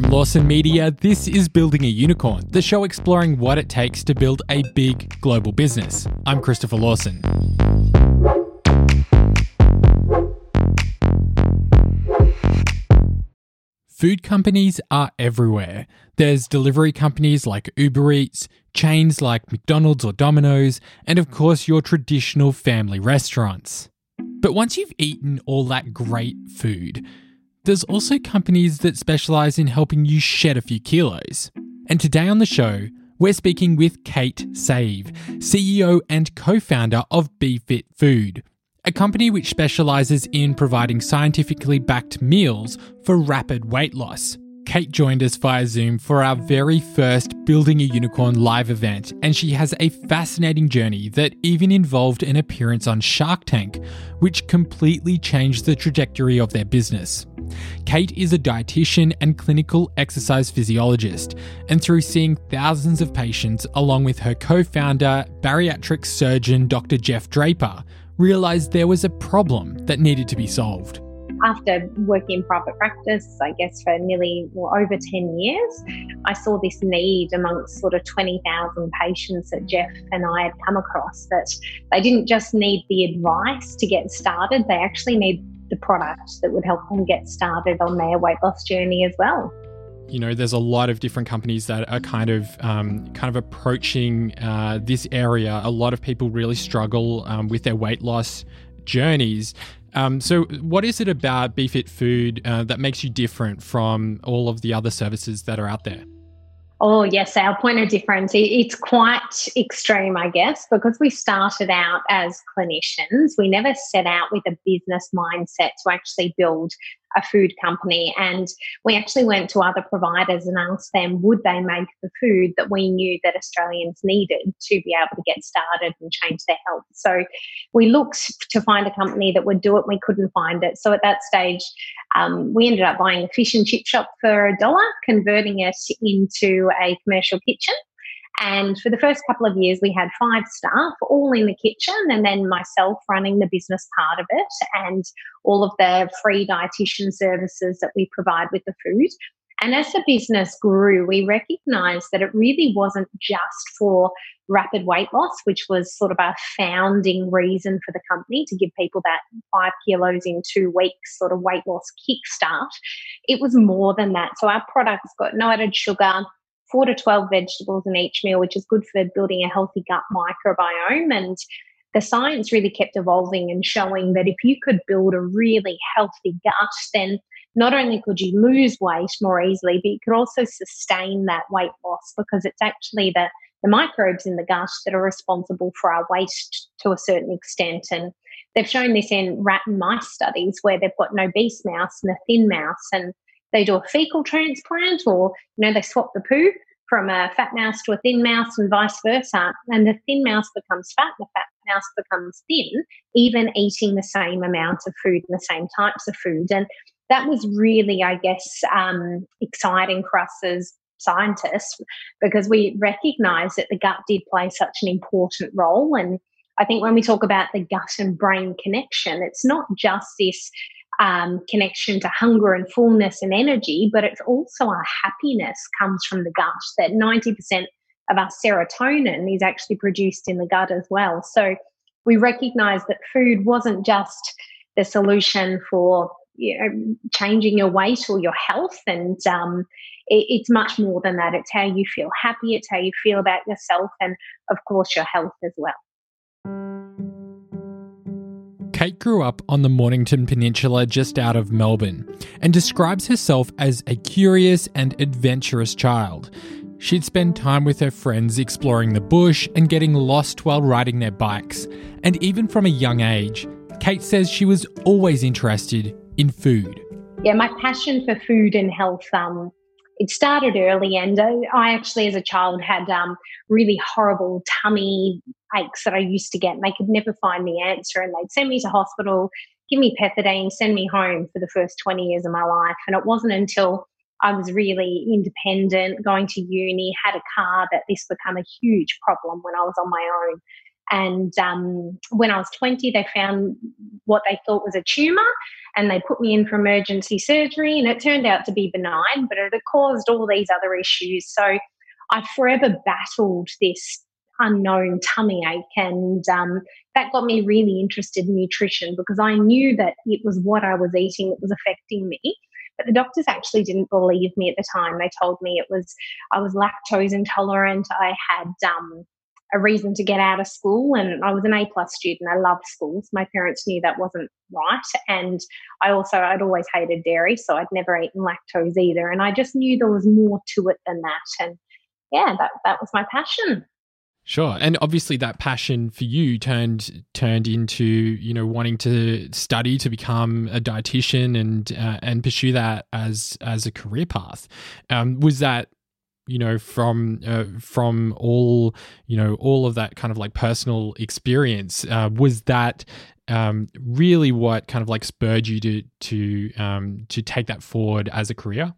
From Lawson Media, this is Building a Unicorn, the show exploring what it takes to build a big global business. I'm Christopher Lawson. Food companies are everywhere. There's delivery companies like Uber Eats, chains like McDonald's or Domino's, and of course, your traditional family restaurants. But once you've eaten all that great food, there's also companies that specialize in helping you shed a few kilos. And today on the show, we're speaking with Kate Save, CEO and co founder of BeFit Food, a company which specializes in providing scientifically backed meals for rapid weight loss. Kate joined us via Zoom for our very first Building a Unicorn live event, and she has a fascinating journey that even involved an appearance on Shark Tank, which completely changed the trajectory of their business. Kate is a dietitian and clinical exercise physiologist, and through seeing thousands of patients along with her co founder, bariatric surgeon Dr. Jeff Draper, realised there was a problem that needed to be solved. After working in private practice, I guess for nearly well, over 10 years, I saw this need amongst sort of 20,000 patients that Jeff and I had come across that they didn't just need the advice to get started, they actually need the product that would help them get started on their weight loss journey as well you know, there's a lot of different companies that are kind of um, kind of approaching uh, this area. A lot of people really struggle um, with their weight loss journeys. Um, so, what is it about BeFit Food uh, that makes you different from all of the other services that are out there? Oh, yes, our point of difference, it's quite extreme, I guess, because we started out as clinicians. We never set out with a business mindset to actually build a food company. And we actually went to other providers and asked them, would they make the food that we knew that Australians needed to be able to get started and change their health? So we looked to find a company that would do it. We couldn't find it. So at that stage, um, we ended up buying a fish and chip shop for a dollar, converting it into a commercial kitchen. And for the first couple of years, we had five staff all in the kitchen, and then myself running the business part of it, and all of the free dietitian services that we provide with the food. And as the business grew, we recognized that it really wasn't just for rapid weight loss, which was sort of our founding reason for the company to give people that five kilos in two weeks sort of weight loss kickstart. It was more than that. So our products got no added sugar, four to 12 vegetables in each meal, which is good for building a healthy gut microbiome. And the science really kept evolving and showing that if you could build a really healthy gut, then not only could you lose weight more easily, but you could also sustain that weight loss because it's actually the, the microbes in the gut that are responsible for our weight to a certain extent. And they've shown this in rat and mice studies where they've got an obese mouse and a thin mouse. And they do a fecal transplant or, you know, they swap the poo from a fat mouse to a thin mouse and vice versa. And the thin mouse becomes fat and the fat mouse becomes thin, even eating the same amount of food and the same types of food. And that was really, I guess, um, exciting for us as scientists because we recognize that the gut did play such an important role. And I think when we talk about the gut and brain connection, it's not just this um, connection to hunger and fullness and energy, but it's also our happiness comes from the gut. That 90% of our serotonin is actually produced in the gut as well. So we recognize that food wasn't just the solution for you know, changing your weight or your health, and um, it, it's much more than that. It's how you feel happy, it's how you feel about yourself, and of course, your health as well. Kate grew up on the Mornington Peninsula just out of Melbourne and describes herself as a curious and adventurous child. She'd spend time with her friends exploring the bush and getting lost while riding their bikes. And even from a young age, Kate says she was always interested in food. Yeah, my passion for food and health um, it started early, and I actually, as a child, had um, really horrible tummy aches that I used to get, and they could never find the answer. And they'd send me to hospital, give me pethidine, send me home for the first 20 years of my life. And it wasn't until I was really independent, going to uni, had a car, that this became a huge problem when I was on my own. And um, when I was 20, they found what they thought was a tumor. and they put me in for emergency surgery, and it turned out to be benign, but it had caused all these other issues. So I forever battled this unknown tummy ache, and um, that got me really interested in nutrition because I knew that it was what I was eating that was affecting me. But the doctors actually didn't believe me at the time. They told me it was I was lactose intolerant. I had um, a reason to get out of school and I was an A plus student. I loved schools. My parents knew that wasn't right. And I also I'd always hated dairy, so I'd never eaten lactose either. And I just knew there was more to it than that. And yeah, that that was my passion. Sure, and obviously that passion for you turned turned into you know wanting to study to become a dietitian and uh, and pursue that as as a career path. Um, was that you know from uh, from all you know all of that kind of like personal experience? Uh, was that um, really what kind of like spurred you to to um, to take that forward as a career?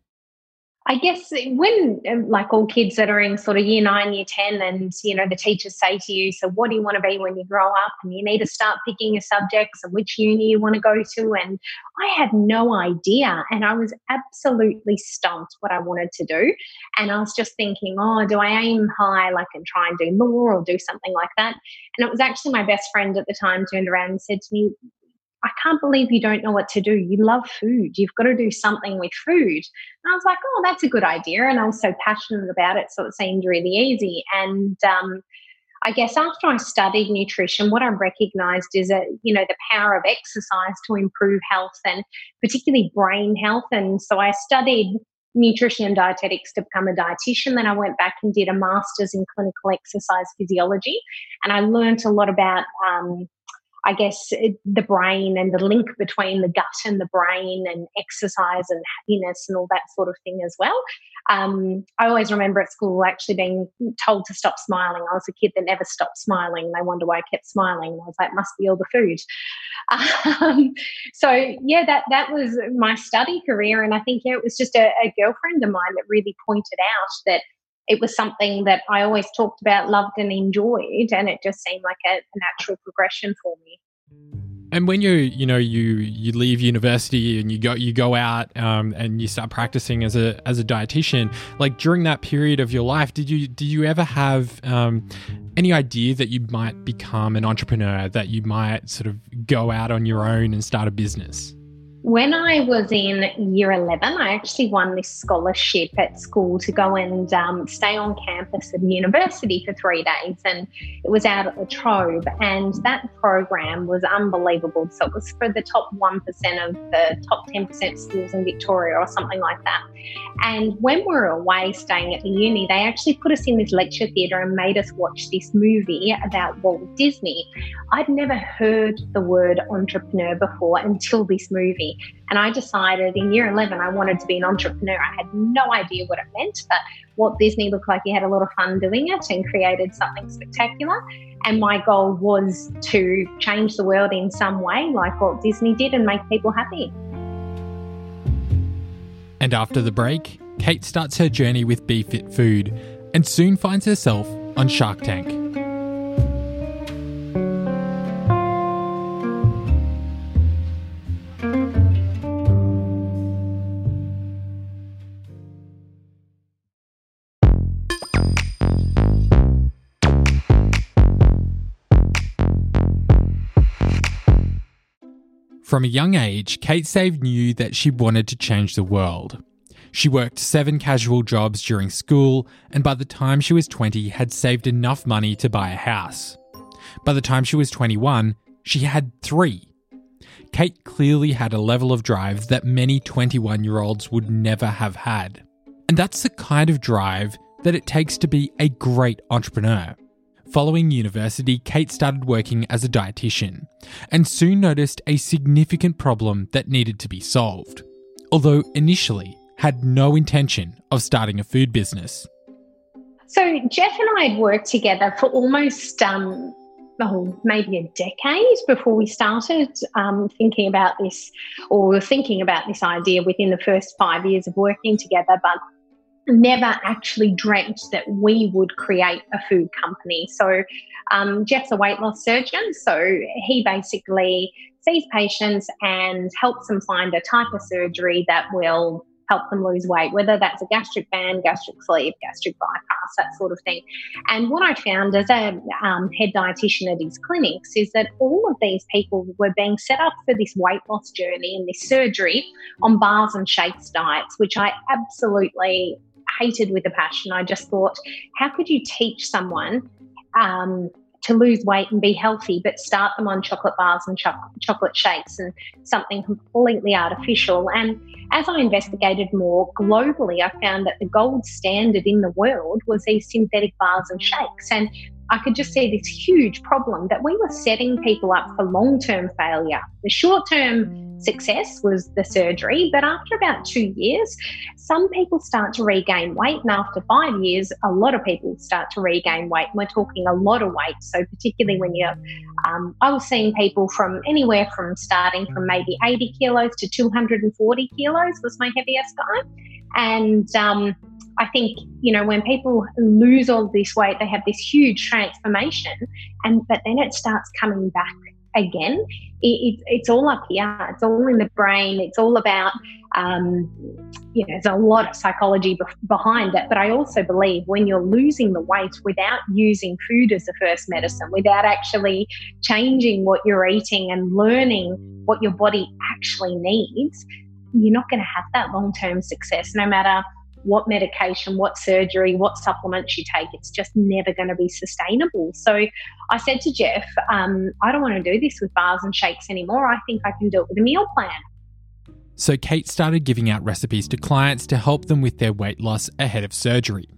I guess when, um, like all kids that are in sort of year nine, year 10, and, you know, the teachers say to you, So, what do you want to be when you grow up? And you need to start picking your subjects and which uni you want to go to. And I had no idea. And I was absolutely stumped what I wanted to do. And I was just thinking, Oh, do I aim high, like, and try and do law or do something like that? And it was actually my best friend at the time turned around and said to me, I can't believe you don't know what to do. You love food. You've got to do something with food. And I was like, oh, that's a good idea. And I was so passionate about it. So it seemed really easy. And um, I guess after I studied nutrition, what I recognized is that, you know, the power of exercise to improve health and particularly brain health. And so I studied nutrition and dietetics to become a dietitian. Then I went back and did a master's in clinical exercise physiology. And I learned a lot about um, I guess, the brain and the link between the gut and the brain and exercise and happiness and all that sort of thing as well. Um, I always remember at school actually being told to stop smiling. I was a kid that never stopped smiling I wonder why I kept smiling. I was like, must be all the food. Um, so yeah, that that was my study career, and I think yeah, it was just a, a girlfriend of mine that really pointed out that it was something that I always talked about, loved, and enjoyed, and it just seemed like a, a natural progression for me. And when you you know you you leave university and you go you go out um, and you start practicing as a as a dietitian, like during that period of your life, did you did you ever have um, any idea that you might become an entrepreneur, that you might sort of go out on your own and start a business? When I was in year 11, I actually won this scholarship at school to go and um, stay on campus at the university for three days. And it was out at La Trobe. And that program was unbelievable. So it was for the top 1% of the top 10% schools in Victoria or something like that. And when we were away staying at the uni, they actually put us in this lecture theatre and made us watch this movie about Walt Disney. I'd never heard the word entrepreneur before until this movie. And I decided in year 11 I wanted to be an entrepreneur. I had no idea what it meant, but Walt Disney looked like he had a lot of fun doing it and created something spectacular. And my goal was to change the world in some way, like Walt Disney did, and make people happy. And after the break, Kate starts her journey with BeFit Food and soon finds herself on Shark Tank. From a young age, Kate Save knew that she wanted to change the world. She worked seven casual jobs during school, and by the time she was 20, had saved enough money to buy a house. By the time she was 21, she had three. Kate clearly had a level of drive that many 21 year olds would never have had. And that's the kind of drive that it takes to be a great entrepreneur. Following university, Kate started working as a dietitian and soon noticed a significant problem that needed to be solved, although initially had no intention of starting a food business. So, Jeff and I had worked together for almost um, oh, maybe a decade before we started um, thinking about this, or thinking about this idea within the first five years of working together. But never actually dreamt that we would create a food company. So, um, Jeff's a weight loss surgeon. So, he basically sees patients and helps them find a type of surgery that will help them lose weight, whether that's a gastric band, gastric sleeve, gastric bypass, that sort of thing. And what I found as a um, head dietitian at his clinics is that all of these people were being set up for this weight loss journey and this surgery on bars and shakes diets, which I absolutely hated with a passion. I just thought, how could you teach someone um, to lose weight and be healthy, but start them on chocolate bars and cho- chocolate shakes and something completely artificial. And as I investigated more globally, I found that the gold standard in the world was these synthetic bars and shakes. And I could just see this huge problem that we were setting people up for long term failure. The short term success was the surgery, but after about two years, some people start to regain weight. And after five years, a lot of people start to regain weight. And we're talking a lot of weight. So, particularly when you're, um, I was seeing people from anywhere from starting from maybe 80 kilos to 240 kilos was my heaviest guy. And, um, I think you know when people lose all this weight, they have this huge transformation, and but then it starts coming back again. It, it, it's all up here. It's all in the brain. It's all about um, you know, there's a lot of psychology be- behind it. But I also believe when you're losing the weight without using food as the first medicine, without actually changing what you're eating and learning what your body actually needs, you're not going to have that long term success, no matter what medication, what surgery, what supplements you take. It's just never going to be sustainable. So I said to Jeff, um, I don't want to do this with bars and shakes anymore. I think I can do it with a meal plan. So Kate started giving out recipes to clients to help them with their weight loss ahead of surgery.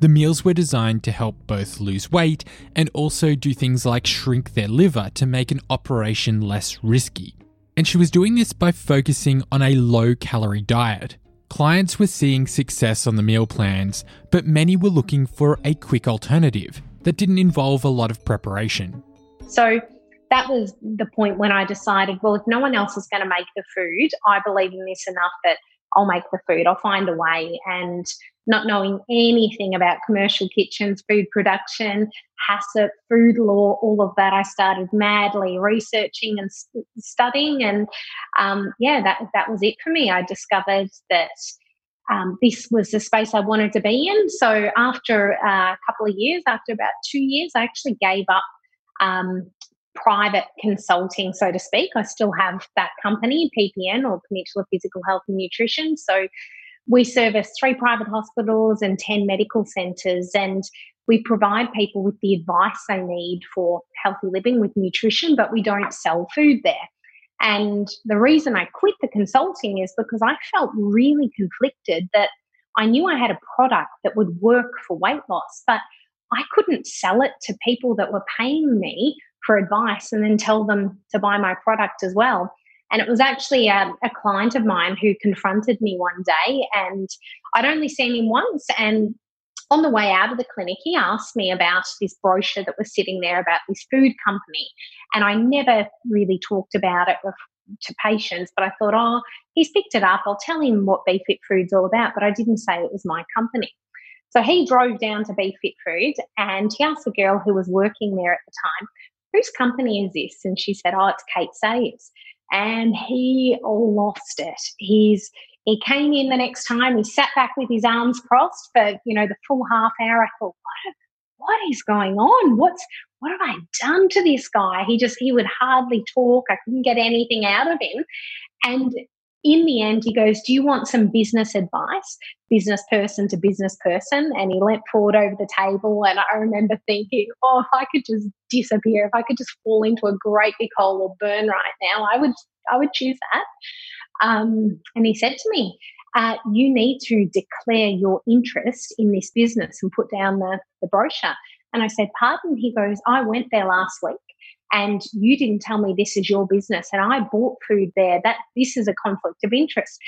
The meals were designed to help both lose weight and also do things like shrink their liver to make an operation less risky. And she was doing this by focusing on a low calorie diet. Clients were seeing success on the meal plans, but many were looking for a quick alternative that didn't involve a lot of preparation. So that was the point when I decided, well, if no one else is going to make the food, I believe in this enough that I'll make the food, I'll find a way. And not knowing anything about commercial kitchens, food production, HACCP, food law, all of that, I started madly researching and studying. And um, yeah, that, that was it for me. I discovered that um, this was the space I wanted to be in. So after a couple of years, after about two years, I actually gave up um, private consulting, so to speak. I still have that company, PPN or Peninsula Physical Health and Nutrition. So we service three private hospitals and 10 medical centres, and we provide people with the advice they need for healthy living with nutrition, but we don't sell food there. And the reason I quit the consulting is because I felt really conflicted that I knew I had a product that would work for weight loss, but I couldn't sell it to people that were paying me for advice and then tell them to buy my product as well. And it was actually a, a, client of mine who confronted me one day, and I'd only seen him once. And on the way out of the clinic, he asked me about this brochure that was sitting there about this food company. And I never really talked about it to patients, but I thought, oh, he's picked it up. I'll tell him what BeFit Food's all about. But I didn't say it was my company. So he drove down to BeFit Food and he asked the girl who was working there at the time, whose company is this? And she said, oh, it's Kate Saves and he lost it. He's he came in the next time. He sat back with his arms crossed for you know the full half hour. I thought, what what is going on? What's what have I done to this guy? He just he would hardly talk. I couldn't get anything out of him. And in the end, he goes, Do you want some business advice? Business person to business person. And he leant forward over the table. And I remember thinking, Oh, if I could just disappear, if I could just fall into a great big hole or burn right now, I would, I would choose that. Um, and he said to me, uh, You need to declare your interest in this business and put down the, the brochure. And I said, Pardon? He goes, I went there last week and you didn't tell me this is your business and I bought food there, that this is a conflict of interest.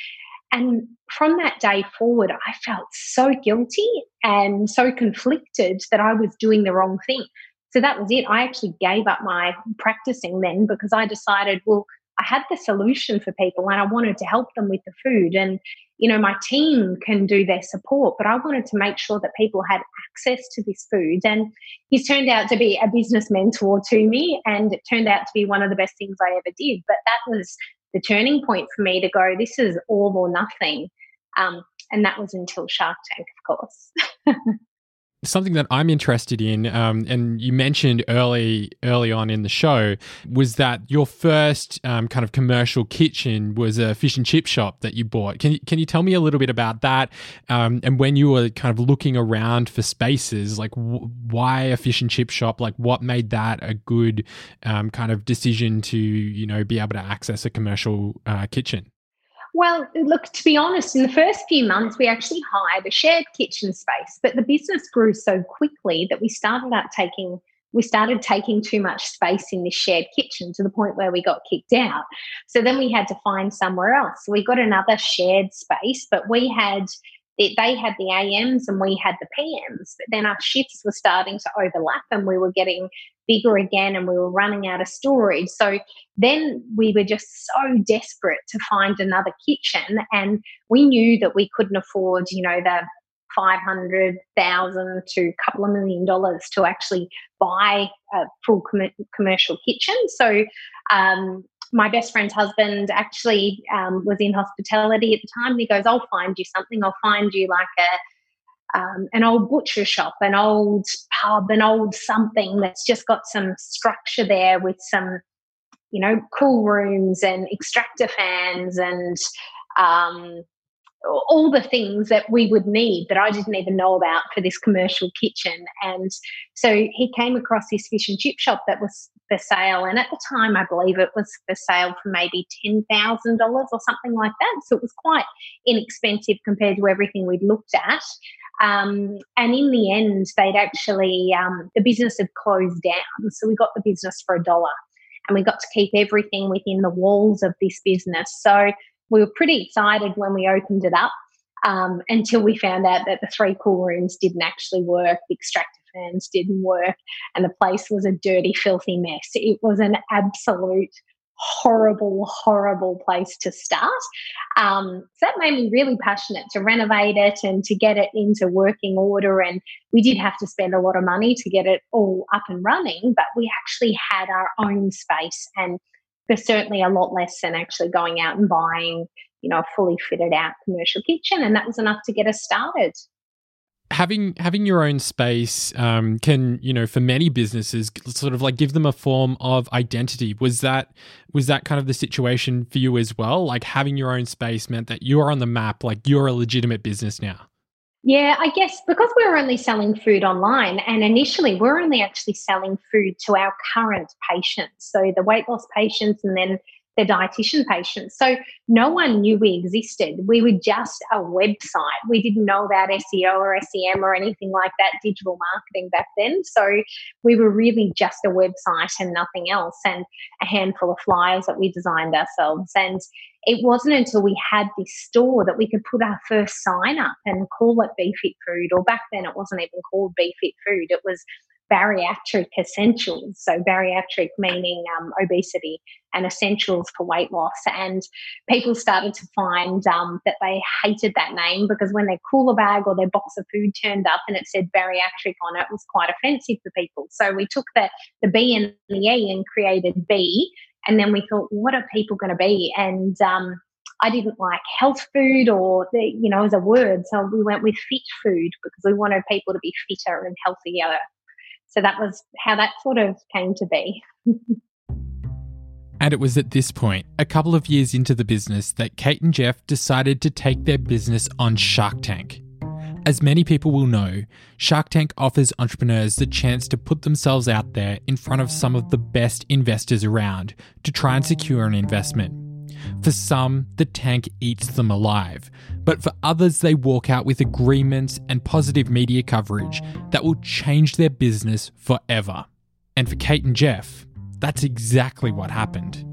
And from that day forward, I felt so guilty and so conflicted that I was doing the wrong thing. So that was it. I actually gave up my practicing then because I decided, well, I had the solution for people and I wanted to help them with the food. And, you know, my team can do their support, but I wanted to make sure that people had access to this food. And he's turned out to be a business mentor to me, and it turned out to be one of the best things I ever did. But that was the turning point for me to go, this is all or nothing. Um, and that was until Shark Tank, of course. something that I'm interested in, um, and you mentioned early early on in the show, was that your first um, kind of commercial kitchen was a fish and chip shop that you bought. Can you, can you tell me a little bit about that? Um, and when you were kind of looking around for spaces, like w- why a fish and chip shop? Like what made that a good um, kind of decision to you know be able to access a commercial uh, kitchen? Well, look, to be honest, in the first few months, we actually hired a shared kitchen space, but the business grew so quickly that we started out taking we started taking too much space in this shared kitchen to the point where we got kicked out. So then we had to find somewhere else. So we got another shared space, but we had they had the AMs and we had the PMs, but then our shifts were starting to overlap and we were getting bigger again and we were running out of storage. So then we were just so desperate to find another kitchen and we knew that we couldn't afford, you know, the 500,000 to a couple of million dollars to actually buy a full com- commercial kitchen. So um, my best friend's husband actually um, was in hospitality at the time. And he goes, I'll find you something. I'll find you like a um, an old butcher shop, an old pub, an old something that's just got some structure there with some, you know, cool rooms and extractor fans and um, all the things that we would need that I didn't even know about for this commercial kitchen. And so he came across this fish and chip shop that was for sale. And at the time, I believe it was for sale for maybe $10,000 or something like that. So it was quite inexpensive compared to everything we'd looked at. Um, and in the end, they'd actually, um, the business had closed down. So we got the business for a dollar and we got to keep everything within the walls of this business. So we were pretty excited when we opened it up um, until we found out that the three cool rooms didn't actually work, the extractor fans didn't work, and the place was a dirty, filthy mess. It was an absolute horrible, horrible place to start. Um, so that made me really passionate to renovate it and to get it into working order. And we did have to spend a lot of money to get it all up and running, but we actually had our own space and there's certainly a lot less than actually going out and buying, you know, a fully fitted out commercial kitchen. And that was enough to get us started. Having having your own space um, can you know for many businesses sort of like give them a form of identity. Was that was that kind of the situation for you as well? Like having your own space meant that you're on the map like you're a legitimate business now yeah, I guess because we're only selling food online, and initially we we're only actually selling food to our current patients, so the weight loss patients, and then the dietitian patients. So no one knew we existed. We were just a website. We didn't know about SEO or SEM or anything like that, digital marketing back then. So we were really just a website and nothing else, and a handful of flyers that we designed ourselves. And it wasn't until we had this store that we could put our first sign up and call it BeFit Food, or back then it wasn't even called BeFit Food. It was bariatric essentials. So, bariatric meaning um, obesity and essentials for weight loss. And people started to find um, that they hated that name because when their cooler bag or their box of food turned up and it said bariatric on it, it was quite offensive for people. So, we took the, the B and the E and created B. And then we thought, what are people going to be? And um, I didn't like health food or the, you know as a word, so we went with fit food because we wanted people to be fitter and healthier so that was how that sort of came to be. and it was at this point, a couple of years into the business, that Kate and Jeff decided to take their business on Shark Tank. As many people will know, Shark Tank offers entrepreneurs the chance to put themselves out there in front of some of the best investors around to try and secure an investment. For some, the tank eats them alive, but for others, they walk out with agreements and positive media coverage that will change their business forever. And for Kate and Jeff, that's exactly what happened.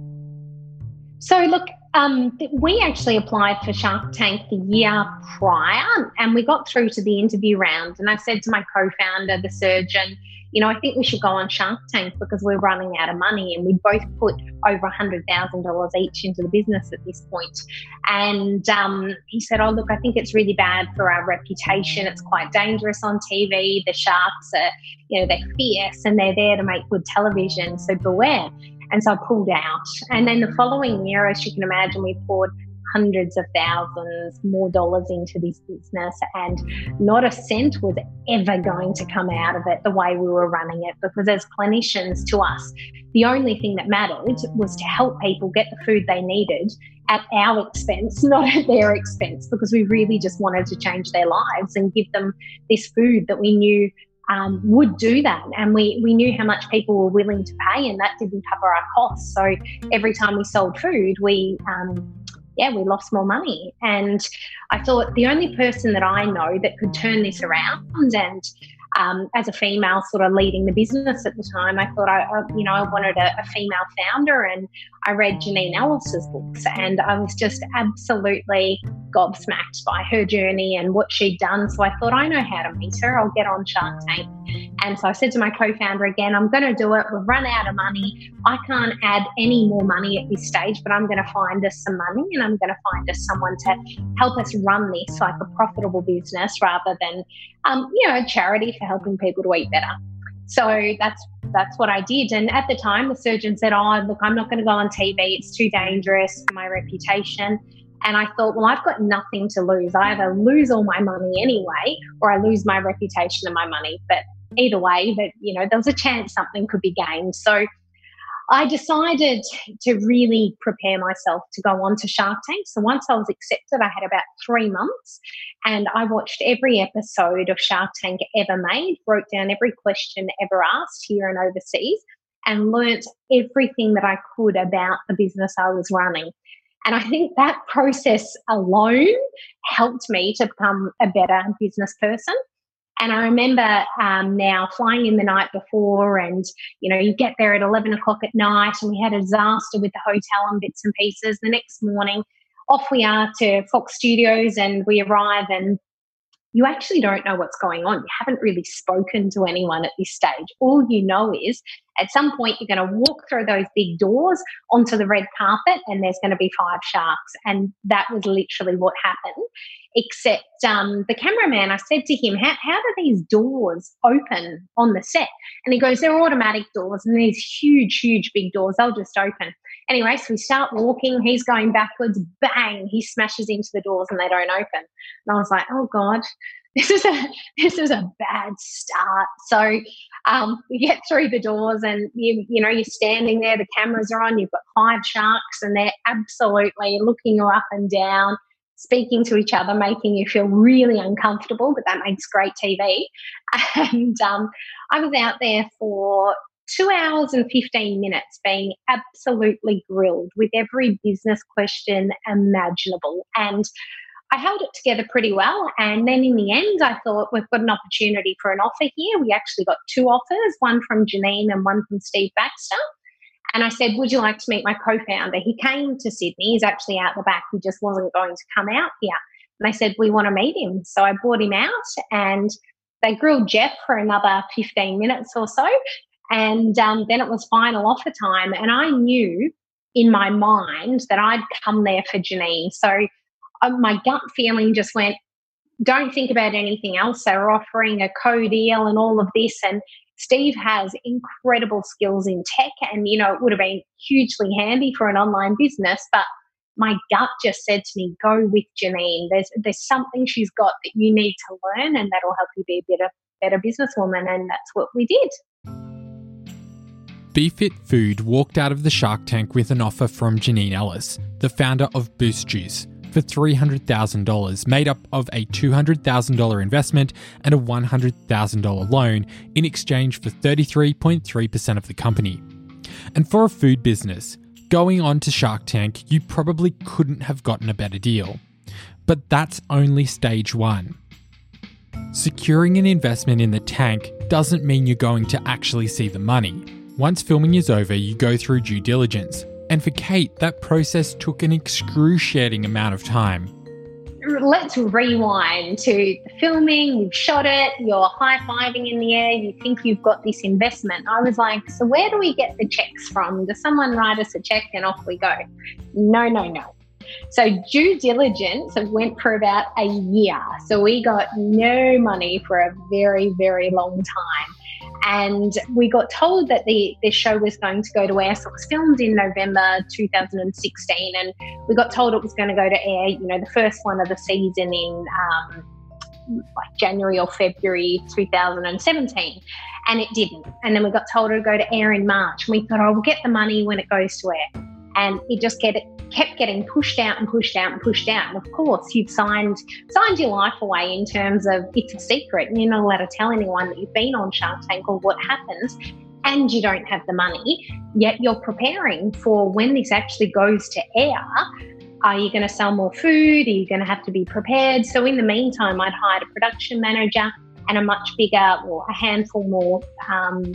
So, look, um, we actually applied for Shark Tank the year prior and we got through to the interview round. And I said to my co founder, the surgeon, you know, I think we should go on Shark Tank because we're running out of money. And we both put over $100,000 each into the business at this point. And um, he said, Oh, look, I think it's really bad for our reputation. It's quite dangerous on TV. The sharks are, you know, they're fierce and they're there to make good television. So beware. And so I pulled out. And then the following year, as you can imagine, we poured hundreds of thousands more dollars into this business and not a cent was ever going to come out of it the way we were running it because as clinicians to us the only thing that mattered was to help people get the food they needed at our expense not at their expense because we really just wanted to change their lives and give them this food that we knew um, would do that. And we, we knew how much people were willing to pay, and that didn't cover our costs. So every time we sold food, we um, yeah, we lost more money. And I thought the only person that I know that could turn this around and um, as a female sort of leading the business at the time, I thought I, you know, I wanted a, a, female founder and I read Janine Allis's books and I was just absolutely gobsmacked by her journey and what she'd done. So I thought, I know how to meet her. I'll get on Shark Tank. And so I said to my co-founder again, I'm going to do it. We've run out of money. I can't add any more money at this stage, but I'm going to find us some money and I'm going to find us someone to help us run this like a profitable business rather than, um, you know, charity for helping people to eat better. So that's that's what I did. And at the time, the surgeon said, "Oh, look, I'm not going to go on TV. It's too dangerous for my reputation." And I thought, well, I've got nothing to lose. I either lose all my money anyway, or I lose my reputation and my money. But either way, that you know, there was a chance something could be gained. So I decided to really prepare myself to go on to Shark Tank. So once I was accepted, I had about three months and I watched every episode of Shark Tank ever made, wrote down every question ever asked here and overseas, and learnt everything that I could about the business I was running. And I think that process alone helped me to become a better business person. And I remember um, now flying in the night before, and you know, you get there at 11 o'clock at night, and we had a disaster with the hotel and bits and pieces. The next morning, off we are to Fox Studios, and we arrive, and you actually don't know what's going on. You haven't really spoken to anyone at this stage. All you know is at some point you're going to walk through those big doors onto the red carpet and there's going to be five sharks. And that was literally what happened. Except um, the cameraman, I said to him, how, how do these doors open on the set? And he goes, they're automatic doors and these huge, huge big doors, they'll just open. Anyway, so we start walking, he's going backwards, bang, he smashes into the doors and they don't open. And I was like, oh God, this is a this is a bad start. So um, we get through the doors, and you you know you're standing there. The cameras are on. You've got five sharks, and they're absolutely looking you up and down, speaking to each other, making you feel really uncomfortable. But that makes great TV. And um, I was out there for two hours and 15 minutes being absolutely grilled with every business question imaginable. And I held it together pretty well. And then in the end, I thought we've got an opportunity for an offer here. We actually got two offers, one from Janine and one from Steve Baxter. And I said, Would you like to meet my co founder? He came to Sydney. He's actually out the back. He just wasn't going to come out here. And I said, We want to meet him. So I brought him out and they grilled Jeff for another 15 minutes or so. And um, then it was final offer time. And I knew in my mind that I'd come there for Janine. So uh, my gut feeling just went, don't think about anything else. They're offering a co deal and all of this. And Steve has incredible skills in tech. And, you know, it would have been hugely handy for an online business. But my gut just said to me, go with Janine. There's, there's something she's got that you need to learn, and that'll help you be a better, better businesswoman. And that's what we did. BeFit Food walked out of the Shark Tank with an offer from Janine Allis, the founder of Boost Juice for $300,000, made up of a $200,000 investment and a $100,000 loan in exchange for 33.3% of the company. And for a food business, going on to Shark Tank, you probably couldn't have gotten a better deal. But that's only stage one. Securing an investment in the tank doesn't mean you're going to actually see the money. Once filming is over, you go through due diligence, And for Kate, that process took an excruciating amount of time. Let's rewind to the filming. You've shot it, you're high fiving in the air, you think you've got this investment. I was like, So, where do we get the checks from? Does someone write us a check and off we go? No, no, no. So due diligence went for about a year. So we got no money for a very, very long time. And we got told that the, the show was going to go to air. So it was filmed in November 2016. And we got told it was going to go to air, you know, the first one of the season in um, like January or February 2017. And it didn't. And then we got told it would go to air in March. And we thought, oh, we'll get the money when it goes to air. And it just get, kept getting pushed out and pushed out and pushed out. And of course, you've signed signed your life away in terms of it's a secret and you're not allowed to tell anyone that you've been on Shark Tank or what happens. And you don't have the money, yet you're preparing for when this actually goes to air. Are you going to sell more food? Are you going to have to be prepared? So, in the meantime, I'd hired a production manager and a much bigger or a handful more um,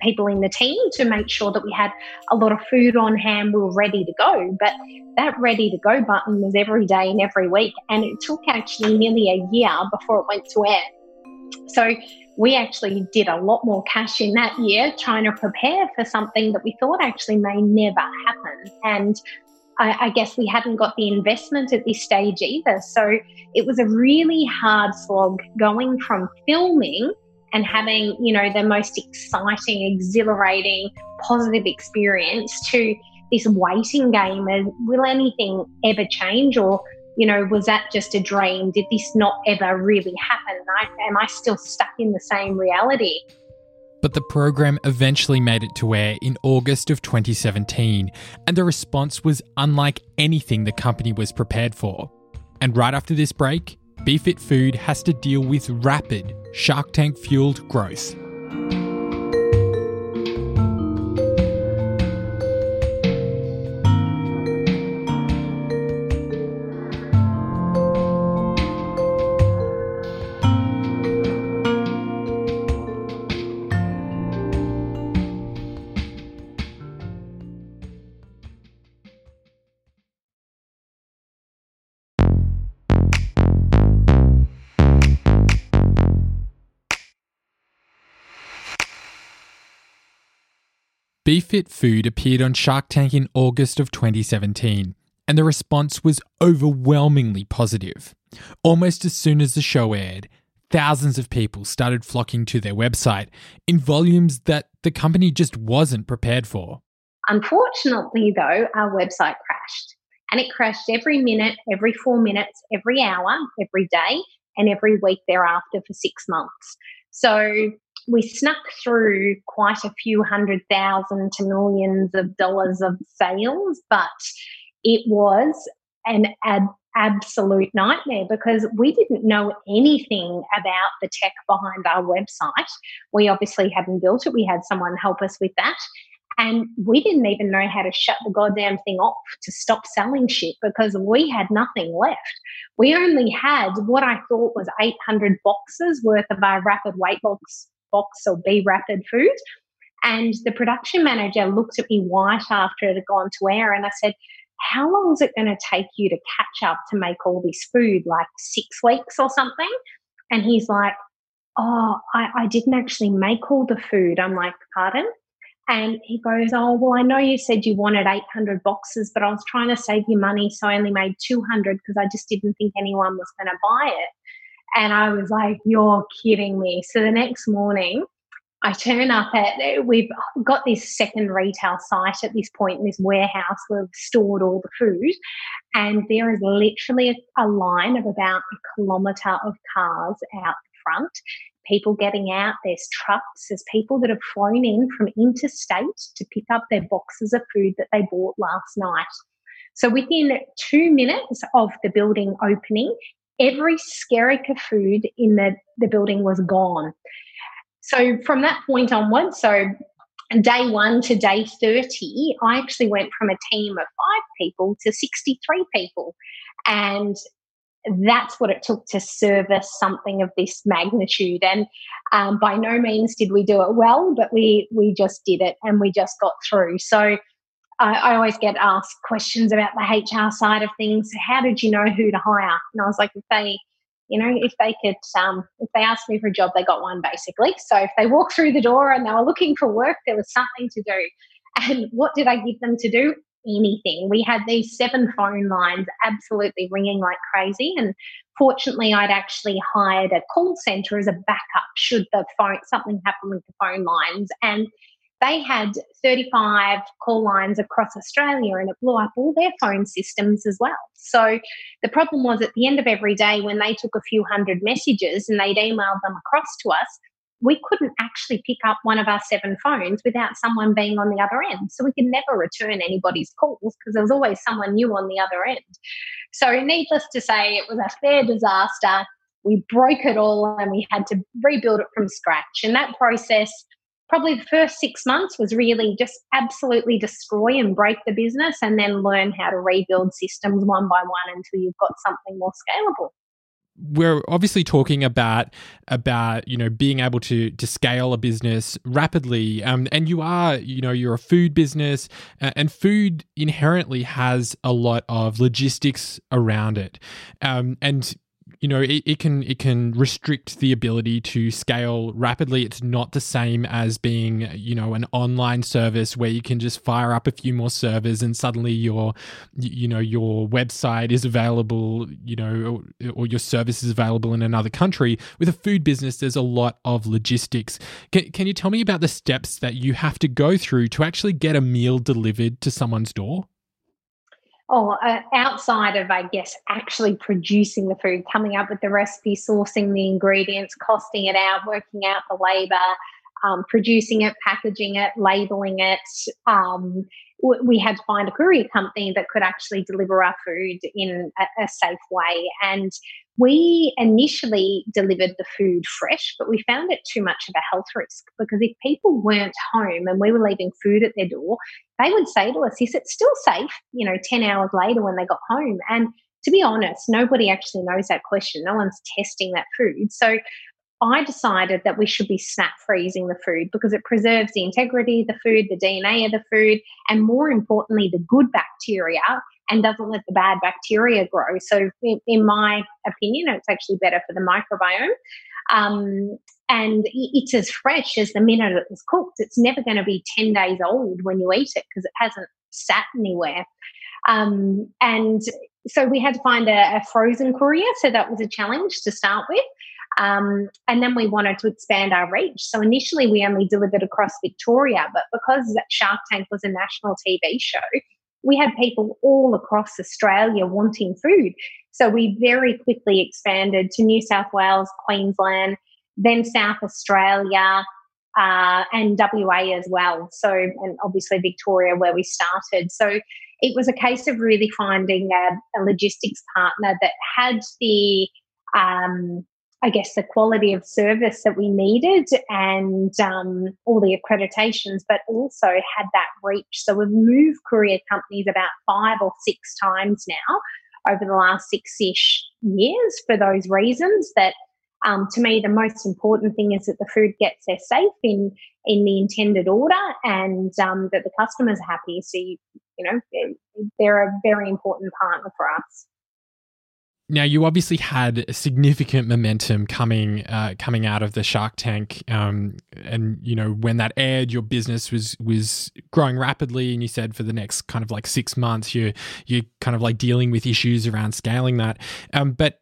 people in the team to make sure that we had a lot of food on hand, we were ready to go. But that ready to go button was every day and every week. And it took actually nearly a year before it went to air. So we actually did a lot more cash in that year trying to prepare for something that we thought actually may never happen. And I, I, guess we hadn't got the investment at this stage either. So it was a really hard slog going from filming and having, you know, the most exciting, exhilarating, positive experience to this waiting game of will anything ever change? Or you know was that just a dream? Did this not ever really happen? I, am i still stuck in the same reality? But the program eventually made it to air in August of 2017, and the response was unlike anything the company was prepared for. And right after this break, BeFit Food has to deal with rapid Shark Tank fueled growth. BeFit Food appeared on Shark Tank in August of 2017, and the response was overwhelmingly positive. Almost as soon as the show aired, thousands of people started flocking to their website in volumes that the company just wasn't prepared for. Unfortunately, though, our website crashed. And it crashed every minute, every four minutes, every hour, every day, and every week thereafter for six months. So we snuck through quite a few hundred thousand to millions of dollars of sales, but it was an ab- absolute nightmare because we didn't know anything about the tech behind our website. We obviously hadn't built it, we had someone help us with that. And we didn't even know how to shut the goddamn thing off to stop selling shit because we had nothing left. We only had what I thought was 800 boxes worth of our rapid weight loss box or B Rapid food. And the production manager looked at me white after it had gone to air, and I said, How long is it going to take you to catch up to make all this food? Like six weeks or something? And he's like, Oh, I, I didn't actually make all the food. I'm like, Pardon? And he goes, Oh, well, I know you said you wanted 800 boxes, but I was trying to save you money, so I only made 200 because I just didn't think anyone was going to buy it. And I was like, You're kidding me. So the next morning, I turn up at, we've got this second retail site at this point in this warehouse where we've stored all the food. And there is literally a, a line of about a kilometre of cars out front people getting out, there's trucks, there's people that have flown in from interstate to pick up their boxes of food that they bought last night. So within two minutes of the building opening, every skerrick food in the, the building was gone. So from that point onwards, so day one to day 30, I actually went from a team of five people to 63 people. And that's what it took to service something of this magnitude. And um, by no means did we do it well, but we we just did it and we just got through. So I, I, always get asked questions about the HR side of things. How did you know who to hire? And I was like, if they, you know, if they could, um, if they asked me for a job, they got one basically. So if they walked through the door and they were looking for work, there was something to do. And what did I give them to do? Anything. We had these seven phone lines absolutely ringing like crazy. And fortunately, I'd actually hired a call center as a backup should the phone something happen with the phone lines. And they had 35 call lines across Australia and it blew up all their phone systems as well. So the problem was at the end of every day when they took a few hundred messages and they'd emailed them across to us, we couldn't actually pick up one of our seven phones without someone being on the other end. So we could never return anybody's calls because there was always someone new on the other end. So, needless to say, it was a fair disaster. We broke it all and we had to rebuild it from scratch. And that process probably the first six months was really just absolutely destroy and break the business and then learn how to rebuild systems one by one until you've got something more scalable. We're obviously talking about about you know being able to to scale a business rapidly um, and you are you know you're a food business and food inherently has a lot of logistics around it. Um, and you know it, it can it can restrict the ability to scale rapidly. It's not the same as being you know an online service where you can just fire up a few more servers and suddenly your you know your website is available you know or, or your service is available in another country. With a food business there's a lot of logistics. Can, can you tell me about the steps that you have to go through to actually get a meal delivered to someone's door oh, uh, outside of, I guess, actually producing the food, coming up with the recipe, sourcing the ingredients, costing it out, working out the labor, um, producing it, packaging it, labeling it. Um, we had to find a courier company that could actually deliver our food in a, a safe way. And we initially delivered the food fresh, but we found it too much of a health risk because if people weren't home and we were leaving food at their door, they would say to us, Is it still safe? You know, 10 hours later when they got home. And to be honest, nobody actually knows that question. No one's testing that food. So I decided that we should be snap freezing the food because it preserves the integrity of the food, the DNA of the food, and more importantly, the good bacteria and doesn't let the bad bacteria grow. So, in, my opinion, it's actually better for the microbiome. Um, and it's as fresh as the minute it was cooked. It's never going to be 10 days old when you eat it because it hasn't sat anywhere. Um, and so we had to find a, a, frozen courier. So that was a challenge to start with. Um, and then we wanted to expand our reach. So initially we only delivered across Victoria, but because Shark Tank was a national TV show, we had people all across Australia wanting food. So we very quickly expanded to New South Wales, Queensland, then South Australia, uh, and WA as well. So, and obviously Victoria, where we started. So it was a case of really finding a, a logistics partner that had the um, I guess, the quality of service that we needed and um, all the accreditations, but also had that reach. So we've moved courier companies about five or six times now over the last six ish years for those reasons that. Um, to me, the most important thing is that the food gets there safe in in the intended order, and um, that the customers are happy. So, you, you know, they're a very important partner for us. Now, you obviously had significant momentum coming uh, coming out of the Shark Tank, um, and you know when that aired, your business was was growing rapidly, and you said for the next kind of like six months, you you kind of like dealing with issues around scaling that. Um, but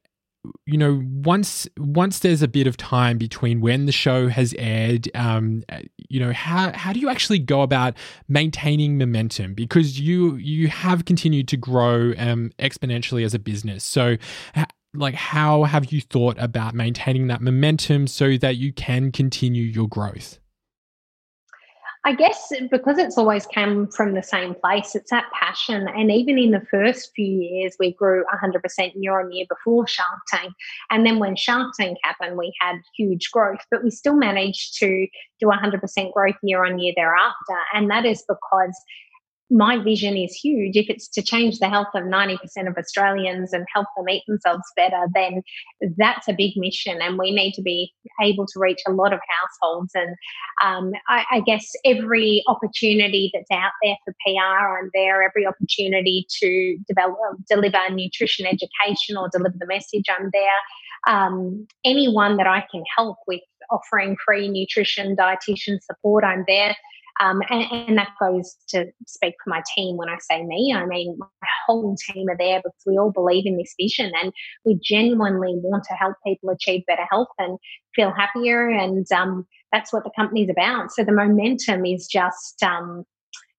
you know once once there's a bit of time between when the show has aired um you know how how do you actually go about maintaining momentum? Because you you have continued to grow um exponentially as a business. So like how have you thought about maintaining that momentum so that you can continue your growth I guess because it's always come from the same place, it's that passion. And even in the first few years, we grew 100% year on year before Shark Tank. And then when Shark Tank happened, we had huge growth, but we still managed to do 100% growth year on year thereafter. And that is because my vision is huge. If it's to change the health of 90% of Australians and help them eat themselves better, then that's a big mission. And we need to be able to reach a lot of households. And um, I, I, guess every opportunity that's out there for PR I'm there, every opportunity to develop, deliver nutrition education or deliver the message, I'm there. Um, anyone that I can help with offering free nutrition, dietitian support, I'm there um, and, and, that goes to speak for my team when I say me. I mean, my whole team are there because we all believe in this vision and we genuinely want to help people achieve better health and feel happier. And um, that's what the company's about. So the momentum is just um,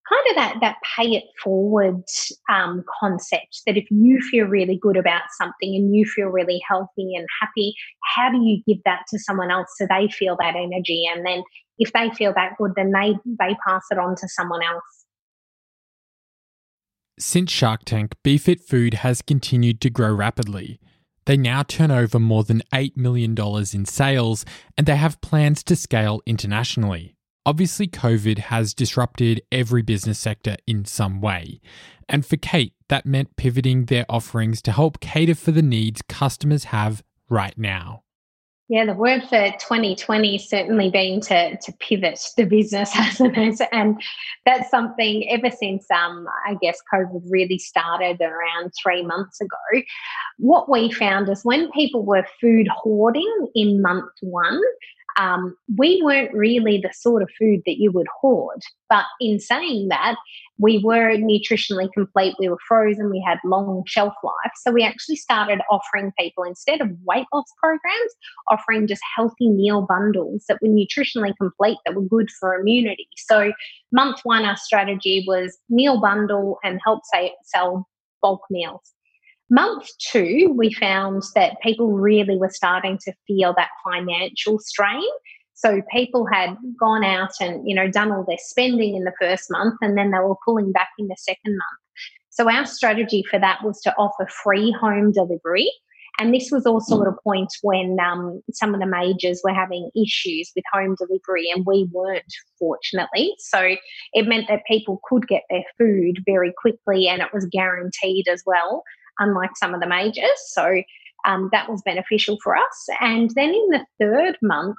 kind of that that pay it forward um, concept that if you feel really good about something and you feel really healthy and happy how do you give that to someone else so they feel that energy and then if they feel that good, then they they pass it on to someone else. Since Shark Tank, BeFit Food has continued to grow rapidly. They now turn over more than $8 million in sales and they have plans to scale internationally. Obviously, COVID has disrupted every business sector in some way. And for Kate, that meant pivoting their offerings to help cater for the needs customers have right now. Yeah, the word for 2020 certainly been to, to pivot the business, hasn't it? And that's something ever since, um, I guess, COVID really started around three months ago. What we found is when people were food hoarding in month one, um, we weren't really the sort of food that you would hoard. But in saying that, we were nutritionally complete. We were frozen. We had long shelf life. So we actually started offering people, instead of weight loss programs, offering just healthy meal bundles that were nutritionally complete, that were good for immunity. So month one, our strategy was meal bundle and help say, sell bulk meals. Month two, we found that people really were starting to feel that financial strain. So people had gone out and, you know, done all their spending in the first month and then they were pulling back in the second month. So our strategy for that was to offer free home delivery. And this was also at a point when um, some of the majors were having issues with home delivery, and we weren't, fortunately. So it meant that people could get their food very quickly, and it was guaranteed as well unlike some of the majors. So um, that was beneficial for us. And then in the third month,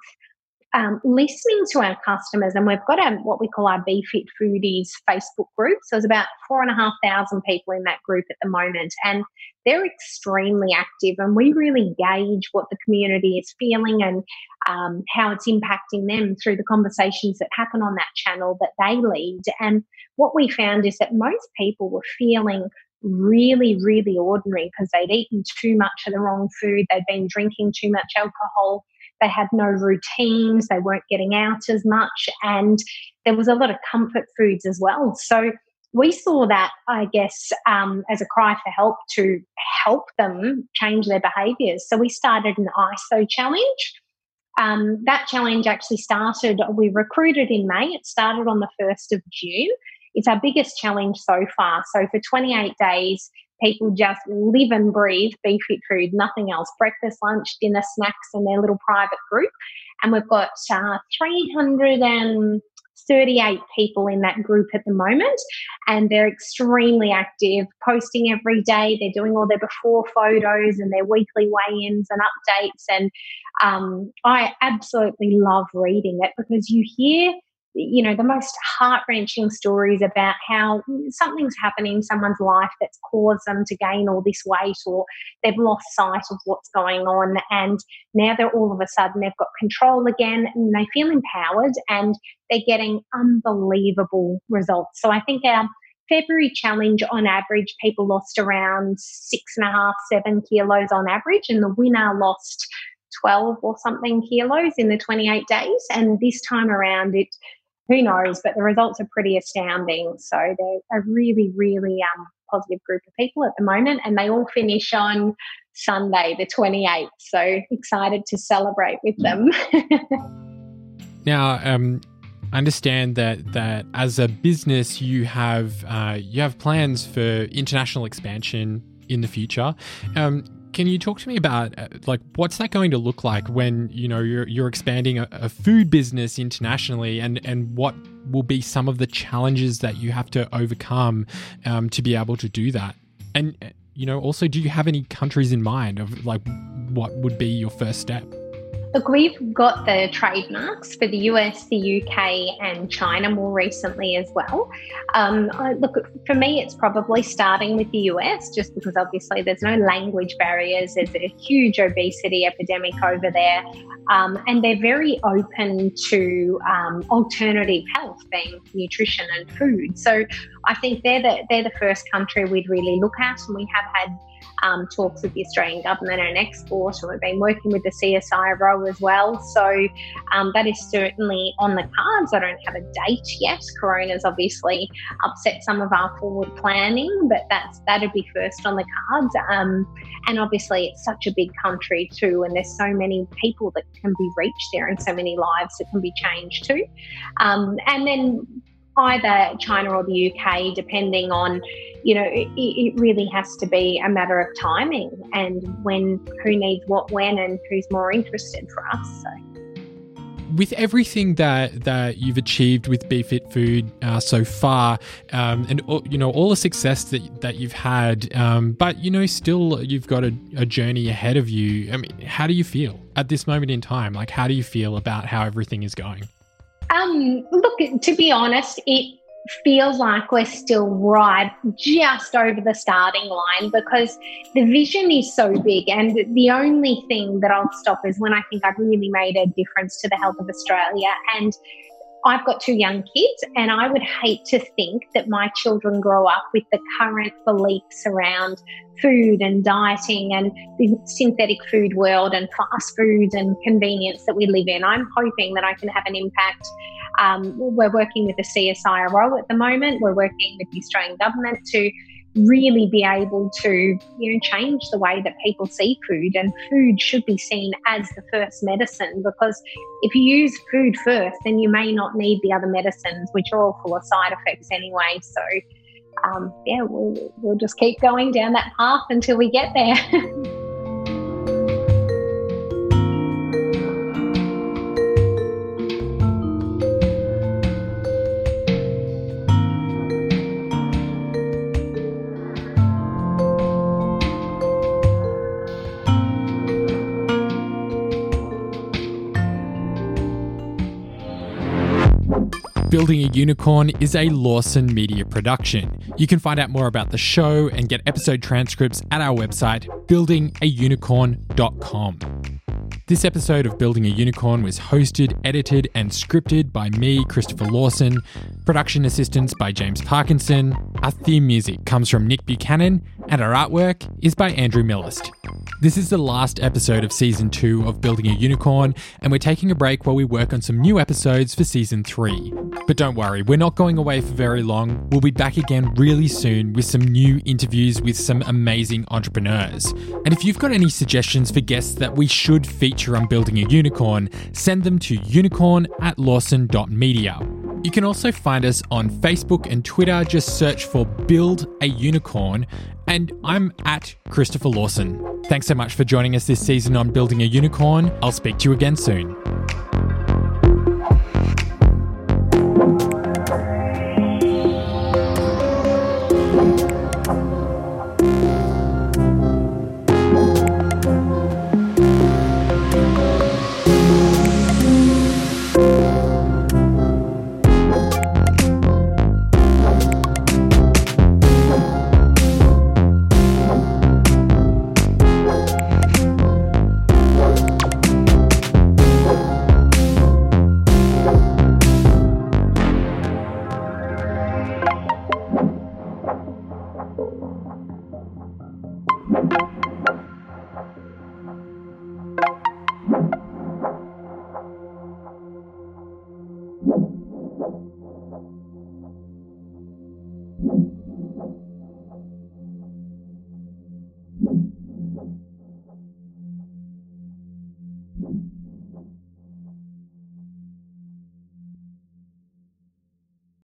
um, listening to our customers, and we've got a, what we call our BeFit Foodies Facebook group. So there's about four and a half thousand people in that group at the moment, and they're extremely active. And we really gauge what the community is feeling and um, how it's impacting them through the conversations that happen on that channel that they lead. And what we found is that most people were feeling really, really ordinary because they'd eaten too much of the wrong food, they'd been drinking too much alcohol, they had no routines, they weren't getting out as much, and there was a lot of comfort foods as well. So we saw that, I guess, um, as a cry for help to help them change their behaviors. So we started an ISO challenge. Um, that challenge actually started, we recruited in May. It started on the 1st of June. It's our biggest challenge so far. So for 28 days, people just live and breathe BeFit food, nothing else breakfast, lunch, dinner, snacks, and their little private group. And we've got uh, 338 people in that group at the moment, and they're extremely active, posting every day. They're doing all their before photos and their weekly weigh ins and updates. And um, I absolutely love reading it because you hear you know, the most heart wrenching stories about how something's happening in someone's life that's caused them to gain all this weight or they've lost sight of what's going on. And now they're all of a sudden they've got control again and they feel empowered and they're getting unbelievable results. So I think our February challenge on average, people lost around six and a half, seven kilos on average, and the winner lost 12 or something kilos in the 28 days. And this time around, it who knows? But the results are pretty astounding. So they're a really, really um, positive group of people at the moment, and they all finish on Sunday, the 28th. So excited to celebrate with them. now, um, I understand that that as a business, you have uh, you have plans for international expansion in the future. Um, can you talk to me about uh, like what's that going to look like when you know you're you're expanding a, a, food business internationally, and and what will be some of the challenges that you have to overcome um, to be able to do that? And you know, also, do you have any countries in mind of like what would be your first step? Look, we've got the trademarks for the US, the UK, and China more recently as well. Um, look, for me, it's probably starting with the US, just because obviously there's no language barriers. There's a huge obesity epidemic over there, um, and they're very open to um, alternative health, being nutrition and food. So I think they're the they're the first country we'd really look at, and we have had um, talks with the Australian government and export, and we've been working with the CSIRO as well. So um, that is certainly on the cards. I don't have a date yet. Corona's obviously upset some of our forward planning, but that's that'd be first on the cards. Um, and obviously, it's such a big country too, and there's so many people that can be reached there, and so many lives that can be changed too. Um, and then either China or the UK, depending on, you know, it, it, really has to be a matter of timing and when, who needs what when, and who's more interested for us. So. With everything that that you've achieved with BeFit Food uh, so far, um, and you know all the success that that you've had, um, but you know still you've got a, a journey ahead of you. I mean, how do you feel at this moment in time? Like, how do you feel about how everything is going? Um, look, to be honest, it feels like we're still right just over the starting line because the vision is so big. And the only thing that I'll stop is when I think I've really made a difference to the health of Australia. And I've got two young kids, and I would hate to think that my children grow up with the current beliefs around food and dieting and the synthetic food world and fast foods and convenience that we live in. I'm hoping that I can have an impact. Um, we're working with the CSIRO at the moment, we're working with the Australian government to really be able to you know change the way that people see food and food should be seen as the first medicine because if you use food first then you may not need the other medicines which are all full of side effects anyway. So um, yeah we'll, we'll just keep going down that path until we get there Building a Unicorn is a Lawson Media production. You can find out more about the show and get episode transcripts at our website, buildingaunicorn.com. This episode of Building a Unicorn was hosted, edited, and scripted by me, Christopher Lawson. Production assistance by James Parkinson. Our theme music comes from Nick Buchanan, and our artwork is by Andrew Millist. This is the last episode of season two of Building a Unicorn, and we're taking a break while we work on some new episodes for season three. But don't worry, we're not going away for very long. We'll be back again really soon with some new interviews with some amazing entrepreneurs. And if you've got any suggestions for guests that we should feature on Building a Unicorn, send them to unicorn at lawson.media. You can also find us on Facebook and Twitter. Just search for Build a Unicorn. And I'm at Christopher Lawson. Thanks so much for joining us this season on Building a Unicorn. I'll speak to you again soon.